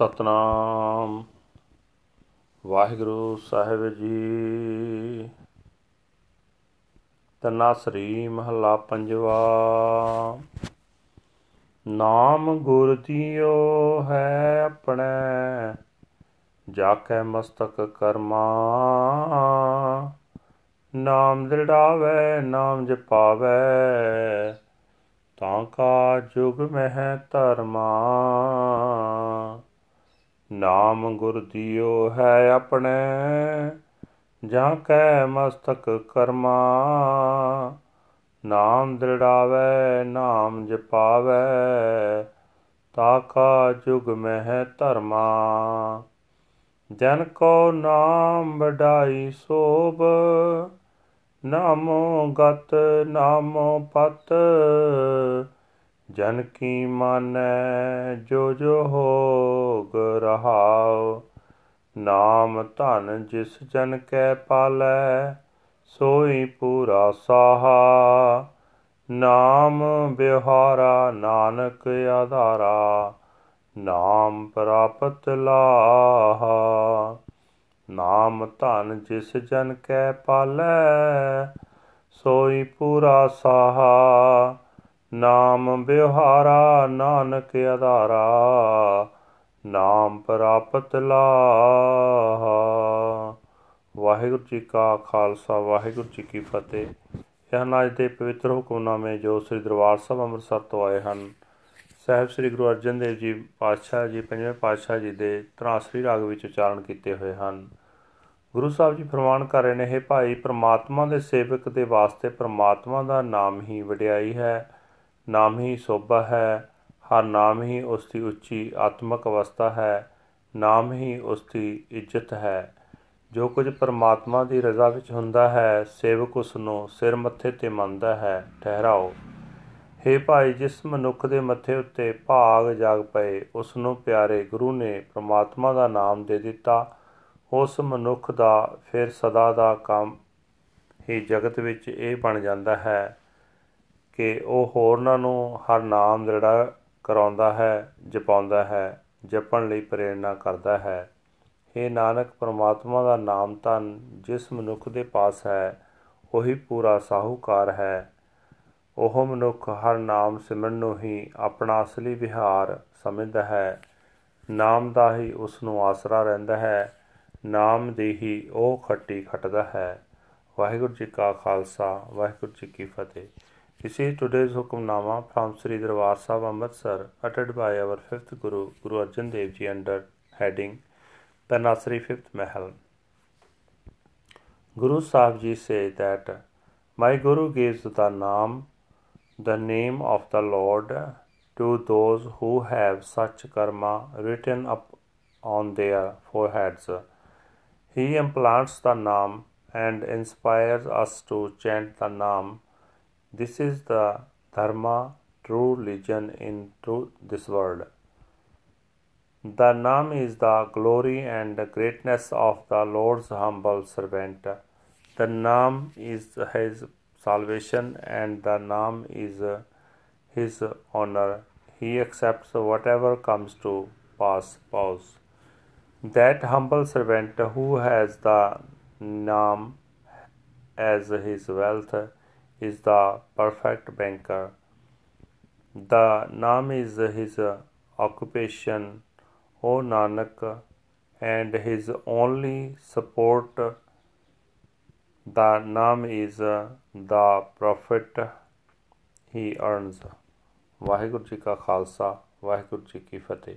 ਸਤਨਾਮ। ਵਾਹਿਗੁਰੂ ਸਾਹਿਬ ਜੀ। ਤਨਾਸਰੀ ਮਹੱਲਾ ਪੰਜਵਾ। ਨਾਮ ਗੁਰ ਦੀਓ ਹੈ ਆਪਣੇ ਜਾ ਕੇ ਮਸਤਕ ਕਰਮਾ। ਨਾਮ ਦਿੜਾਵੇ ਨਾਮ ਜਪਾਵੇ, ਤਾਂ ਕਾ ਜੁਗ ਮਹਿ ਧਰਮਾ। ਨਾਮ ਗੁਰ ਦਿਓ ਹੈ ਆਪਣੇ, ਜਾਂ ਕੈ ਮਸਤਕ ਕਰਮਾ। ਨਾਮ ਦ੍ਰਿੜਾਵੇ, ਨਾਮ ਜਪਾਵੇ ਤਾਕਾ ਜੁਗ ਮਹਿ ਧਰਮਾ। ਜਨ ਕੋ ਨਾਮ ਵਡਾਈ ਸੋਭ, ਨਾਮੋ ਗਤ, ਨਾਮੋ ਪਤ ਜਨ ਕੀ ਮਾਨੈ, ਜੋ ਜੋ ਹੋਗ ਰਹਾਉ, ਨਾਮ ਧਨ ਜਿਸ ਜਨ ਕੈ ਪਾਲੈ, ਸੋਈ ਪੂਰਾ ਸਾਹਾ। ਨਾਮ ਬਿਹਾਰਾ ਨਾਨਕ ਆਧਾਰਾ, ਨਾਮ ਪ੍ਰਾਪਤ ਲਾਹਾ। ਨਾਮ ਧਨ ਜਿਸ ਜਨ ਕੈ ਪਾਲੈ, ਸੋਈ ਪੂਰਾ ਸਾਹਾ। ਨਾਮ ਬਿਹਾਰਾ ਨਾਨਕ ਆਧਾਰਾ, ਨਾਮ ਪ੍ਰਾਪਤ ਲਾਹਾ। ਵਾਹਿਗੁਰੂ ਜੀ ਕਾ ਖਾਲਸਾ, ਵਾਹਿਗੁਰੂ ਜੀ ਕੀ ਫਤਿਹ। ਇਹ ਅੱਜ ਦੇ ਪਵਿੱਤਰ ਹੁਕਮਨਾਮੇ ਜੋ ਸ੍ਰੀ ਦਰਬਾਰ ਸਾਹਿਬ ਅੰਮ੍ਰਿਤਸਰ ਤੋਂ ਆਏ ਹਨ। ਸਾਹਿਬ ਸ੍ਰੀ ਗੁਰੂ ਅਰਜਨ ਦੇਵ ਜੀ ਪਾਤਸ਼ਾਹ ਜੀ, ਪੰਜਵੇਂ ਪਾਤਸ਼ਾਹ ਜੀ ਦੇ ਤਰਾਸਰੀ ਰਾਗ ਵਿੱਚ ਉਚਾਰਨ ਕੀਤੇ ਹੋਏ ਹਨ। ਗੁਰੂ ਸਾਹਿਬ ਜੀ ਫਰਮਾਨ ਕਰ ਰਹੇ ਨੇ ਇਹ ਭਾਈ, ਪ੍ਰਮਾਤਮਾ ਦੇ ਸੇਵਕ ਦੇ ਵਾਸਤੇ ਪ੍ਰਮਾਤਮਾ ਦਾ ਨਾਮ ਹੀ ਵਡਿਆਈ ਹੈ। ਨਾਮ ਹੀ ਸੋਭਾ ਹੈ, ਹਰ ਨਾਮ ਹੀ ਉਸ ਦੀ ਉੱਚੀ ਆਤਮਿਕ ਅਵਸਥਾ ਹੈ, ਨਾਮ ਹੀ ਉਸ ਦੀ ਇੱਜ਼ਤ ਹੈ। ਜੋ ਕੁਝ ਪਰਮਾਤਮਾ ਦੀ ਰਜ਼ਾ ਵਿੱਚ ਹੁੰਦਾ ਹੈ, ਸੇਵਕ ਉਸ ਨੂੰ ਸਿਰ ਮੱਥੇ ਤੇ ਮੰਨਦਾ ਹੈ, ਠਹਿਰਾਓ। हे ਭਾਈ, ਜਿਸ ਮਨੁੱਖ ਦੇ ਮੱਥੇ ਉੱਤੇ ਭਾਗ ਜਾਗ ਪਏ ਉਸ ਨੂੰ ਪਿਆਰੇ ਗੁਰੂ ਨੇ ਪ੍ਰਮਾਤਮਾ ਦਾ ਨਾਮ ਦੇ ਦਿੱਤਾ। ਉਸ ਮਨੁੱਖ ਦਾ ਫਿਰ ਸਦਾ ਦਾ ਕੰਮ ਹੀ ਜਗਤ ਵਿੱਚ ਇਹ ਬਣ ਜਾਂਦਾ ਹੈ। ਕਿ ਉਹ ਹੋਰਨਾਂ ਨੂੰ ਹਰ ਨਾਮ ਜਿਹੜਾ ਕਰਾਉਂਦਾ ਹੈ, ਜਪਾਉਂਦਾ ਹੈ, ਜਪਣ ਲਈ ਪ੍ਰੇਰਣਾ ਕਰਦਾ ਹੈ। ਇਹ ਨਾਨਕ, ਪ੍ਰਮਾਤਮਾ ਦਾ ਨਾਮ ਧਨ ਜਿਸ ਮਨੁੱਖ ਦੇ ਪਾਸ ਹੈ, ਉਹੀ ਪੂਰਾ ਸਾਹੂਕਾਰ ਹੈ। ਉਹ ਮਨੁੱਖ ਹਰ ਨਾਮ ਸਿਮਰਨ ਨੂੰ ਹੀ ਆਪਣਾ ਅਸਲੀ ਵਿਹਾਰ ਸਮਝਦਾ ਹੈ। ਨਾਮ ਦਾ ਹੀ ਉਸ ਨੂੰ ਆਸਰਾ ਰਹਿੰਦਾ ਹੈ। ਨਾਮ ਦੀ ਹੀ ਉਹ ਖੱਟੀ ਖਟਦਾ ਹੈ। ਵਾਹਿਗੁਰੂ ਜੀ ਕਾ ਖਾਲਸਾ, ਵਾਹਿਗੁਰੂ ਜੀ ਕੀ ਫਤਿਹ। This is today's Hukamnama from Sri Darbar Sahib Amritsar uttered by our fifth Guru, Guru Arjan Dev Ji under heading The Nasri Fifth Mahal. Guru Sahib Ji say that my Guru gives the name, the name of the Lord to those who have such karma written up on their foreheads. He implants the name and inspires us to chant the name. This is the dharma, true religion in true this world. The name is the glory and greatness of the Lord's humble servant. The name is his salvation and the name is his honor. He accepts whatever comes to pass. Pause. That humble servant who has the name as his wealth is the perfect banker. The name is his occupation, O Nanak, and his only support. The name is the profit he earns. Waheguru ji ਕਾ ਖਾਲਸਾ ਵਾਹਿਗੁਰੂ ਜੀ ਕੀ ਫਤਿਹ